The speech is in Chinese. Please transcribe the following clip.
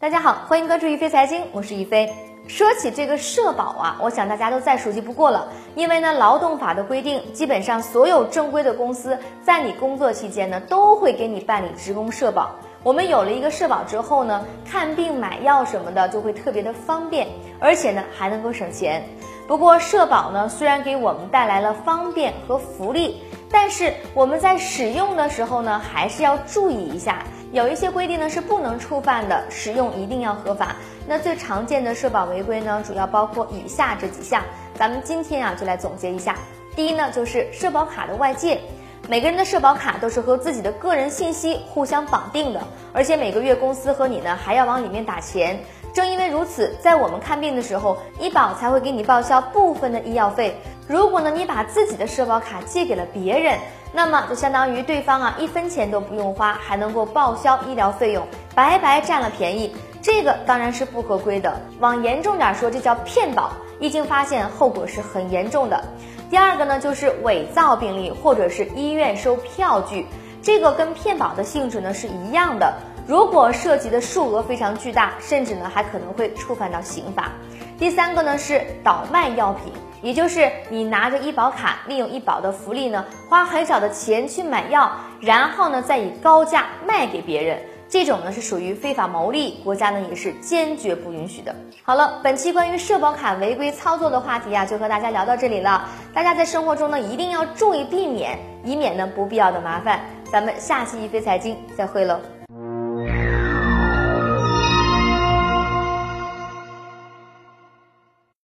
大家好，欢迎关注一飞财经，我是一飞。说起这个社保啊，我想大家都再熟悉不过了，因为呢，劳动法的规定，基本上所有正规的公司在你工作期间呢，都会给你办理职工社保。我们有了一个社保之后呢，看病买药什么的就会特别的方便，而且呢还能够省钱。不过社保呢，虽然给我们带来了方便和福利，但是我们在使用的时候呢，还是要注意一下。有一些规定呢是不能触犯的，使用一定要合法。那最常见的社保违规呢，主要包括以下这几项，咱们今天啊就来总结一下。第一呢，就是社保卡的外借，每个人的社保卡都是和自己的个人信息互相绑定的，而且每个月公司和你呢还要往里面打钱。正因为如此，在我们看病的时候，医保才会给你报销部分的医药费。如果呢你把自己的社保卡借给了别人，那么就相当于对方啊一分钱都不用花，还能够报销医疗费用，白白占了便宜。这个当然是不合规的，往严重点说，这叫骗保。一经发现，后果是很严重的。第二个呢，就是伪造病历或者是医院收票据，这个跟骗保的性质呢是一样的。如果涉及的数额非常巨大，甚至呢还可能会触犯到刑法。第三个呢是倒卖药品。也就是你拿着医保卡，利用医保的福利呢，花很少的钱去买药，然后呢再以高价卖给别人，这种呢是属于非法牟利，国家呢也是坚决不允许的。好了，本期关于社保卡违规操作的话题啊，就和大家聊到这里了。大家在生活中呢一定要注意避免，以免呢不必要的麻烦。咱们下期一飞财经再会喽。